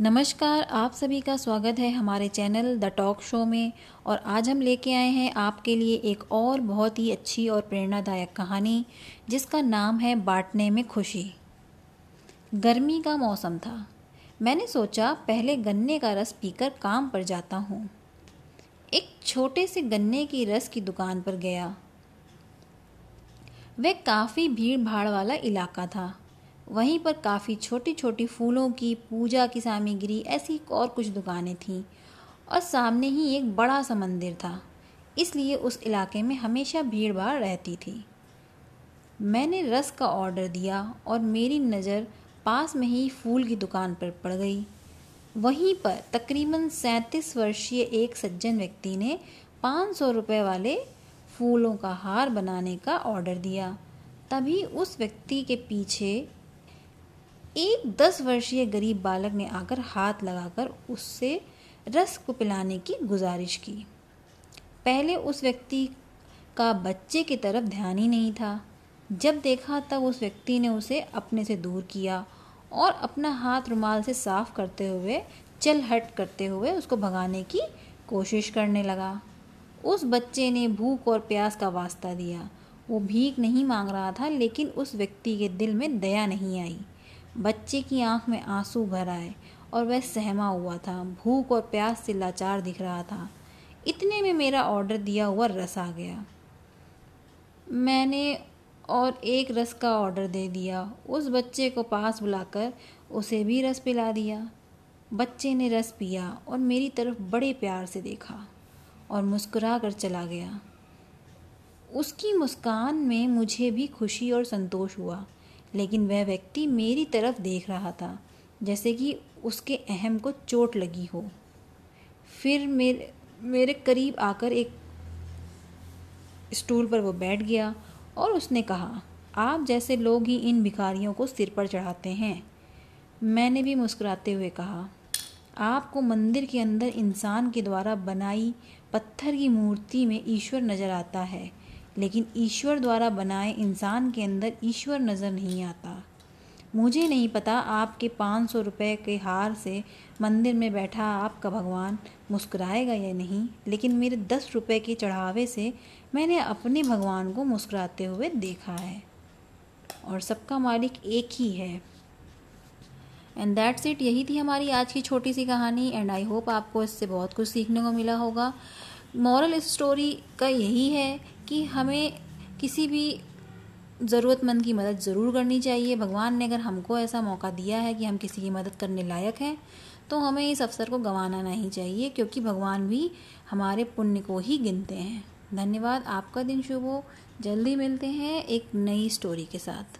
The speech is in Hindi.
नमस्कार, आप सभी का स्वागत है हमारे चैनल द टॉक शो में और आज हम लेके आए हैं आपके लिए एक और बहुत ही अच्छी और प्रेरणादायक कहानी, जिसका नाम है बांटने में खुशी। गर्मी का मौसम था। मैंने सोचा, पहले गन्ने का रस पीकर काम पर जाता हूँ। एक छोटे से गन्ने की रस की दुकान पर गया। वह काफ़ी भीड़ भाड़ वाला इलाका था। वहीं पर काफ़ी छोटी छोटी फूलों की, पूजा की सामग्री, ऐसी और कुछ दुकानें थीं। और सामने ही एक बड़ा सा मंदिर था। इसलिए उस इलाके में हमेशा भीड़ भाड़ रहती थी। मैंने रस का ऑर्डर दिया और मेरी नज़र पास में ही फूल की दुकान पर पड़ गई। वहीं पर तकरीबन सैंतीस वर्षीय एक सज्जन व्यक्ति ने पाँच सौ रुपये वाले फूलों का हार बनाने का ऑर्डर दिया। तभी उस व्यक्ति के पीछे एक दस वर्षीय गरीब बालक ने आकर हाथ लगाकर उससे रस को पिलाने की गुजारिश की। पहले उस व्यक्ति का बच्चे की तरफ़ ध्यान ही नहीं था। जब देखा तब उस व्यक्ति ने उसे अपने से दूर किया और अपना हाथ रुमाल से साफ़ करते हुए, चल हट करते हुए उसको भगाने की कोशिश करने लगा। उस बच्चे ने भूख और प्यास का वास्ता दिया। वो भीख नहीं मांग रहा था, लेकिन उस व्यक्ति के दिल में दया नहीं आई। बच्चे की आँख में आँसू भर आए और वह सहमा हुआ था। भूख और प्यास से लाचार दिख रहा था। इतने में मेरा ऑर्डर दिया हुआ रस आ गया। मैंने और एक रस का ऑर्डर दे दिया। उस बच्चे को पास बुलाकर उसे भी रस पिला दिया। बच्चे ने रस पिया और मेरी तरफ़ बड़े प्यार से देखा और मुस्कुरा कर चला गया। उसकी मुस्कान में मुझे भी खुशी और संतोष हुआ। लेकिन वह व्यक्ति मेरी तरफ़ देख रहा था, जैसे कि उसके अहम को चोट लगी हो। फिर मेरे मेरे करीब आकर एक स्टूल पर वो बैठ गया और उसने कहा, आप जैसे लोग ही इन भिखारियों को सिर पर चढ़ाते हैं। मैंने भी मुस्कुराते हुए कहा, आपको मंदिर के अंदर इंसान के द्वारा बनाई पत्थर की मूर्ति में ईश्वर नज़र आता है। लेकिन ईश्वर द्वारा बनाए इंसान के अंदर ईश्वर नज़र नहीं आता। मुझे नहीं पता आपके पाँच सौ रुपये के हार से मंदिर में बैठा आपका भगवान मुस्कुराएगा या नहीं, लेकिन मेरे दस रुपये के चढ़ावे से मैंने अपने भगवान को मुस्कुराते हुए देखा है। और सबका मालिक एक ही है। एंड दैट्स इट यही थी हमारी आज की छोटी सी कहानी एंड आई होप आपको इससे बहुत कुछ सीखने को मिला होगा। मॉरल स्टोरी का यही है कि हमें किसी भी ज़रूरतमंद की मदद ज़रूर करनी चाहिए। भगवान ने अगर हमको ऐसा मौका दिया है कि हम किसी की मदद करने लायक हैं तो हमें इस अवसर को गंवाना नहीं चाहिए, क्योंकि भगवान भी हमारे पुण्य को ही गिनते हैं। धन्यवाद, आपका दिन शुभ हो। जल्दी मिलते हैं एक नई स्टोरी के साथ।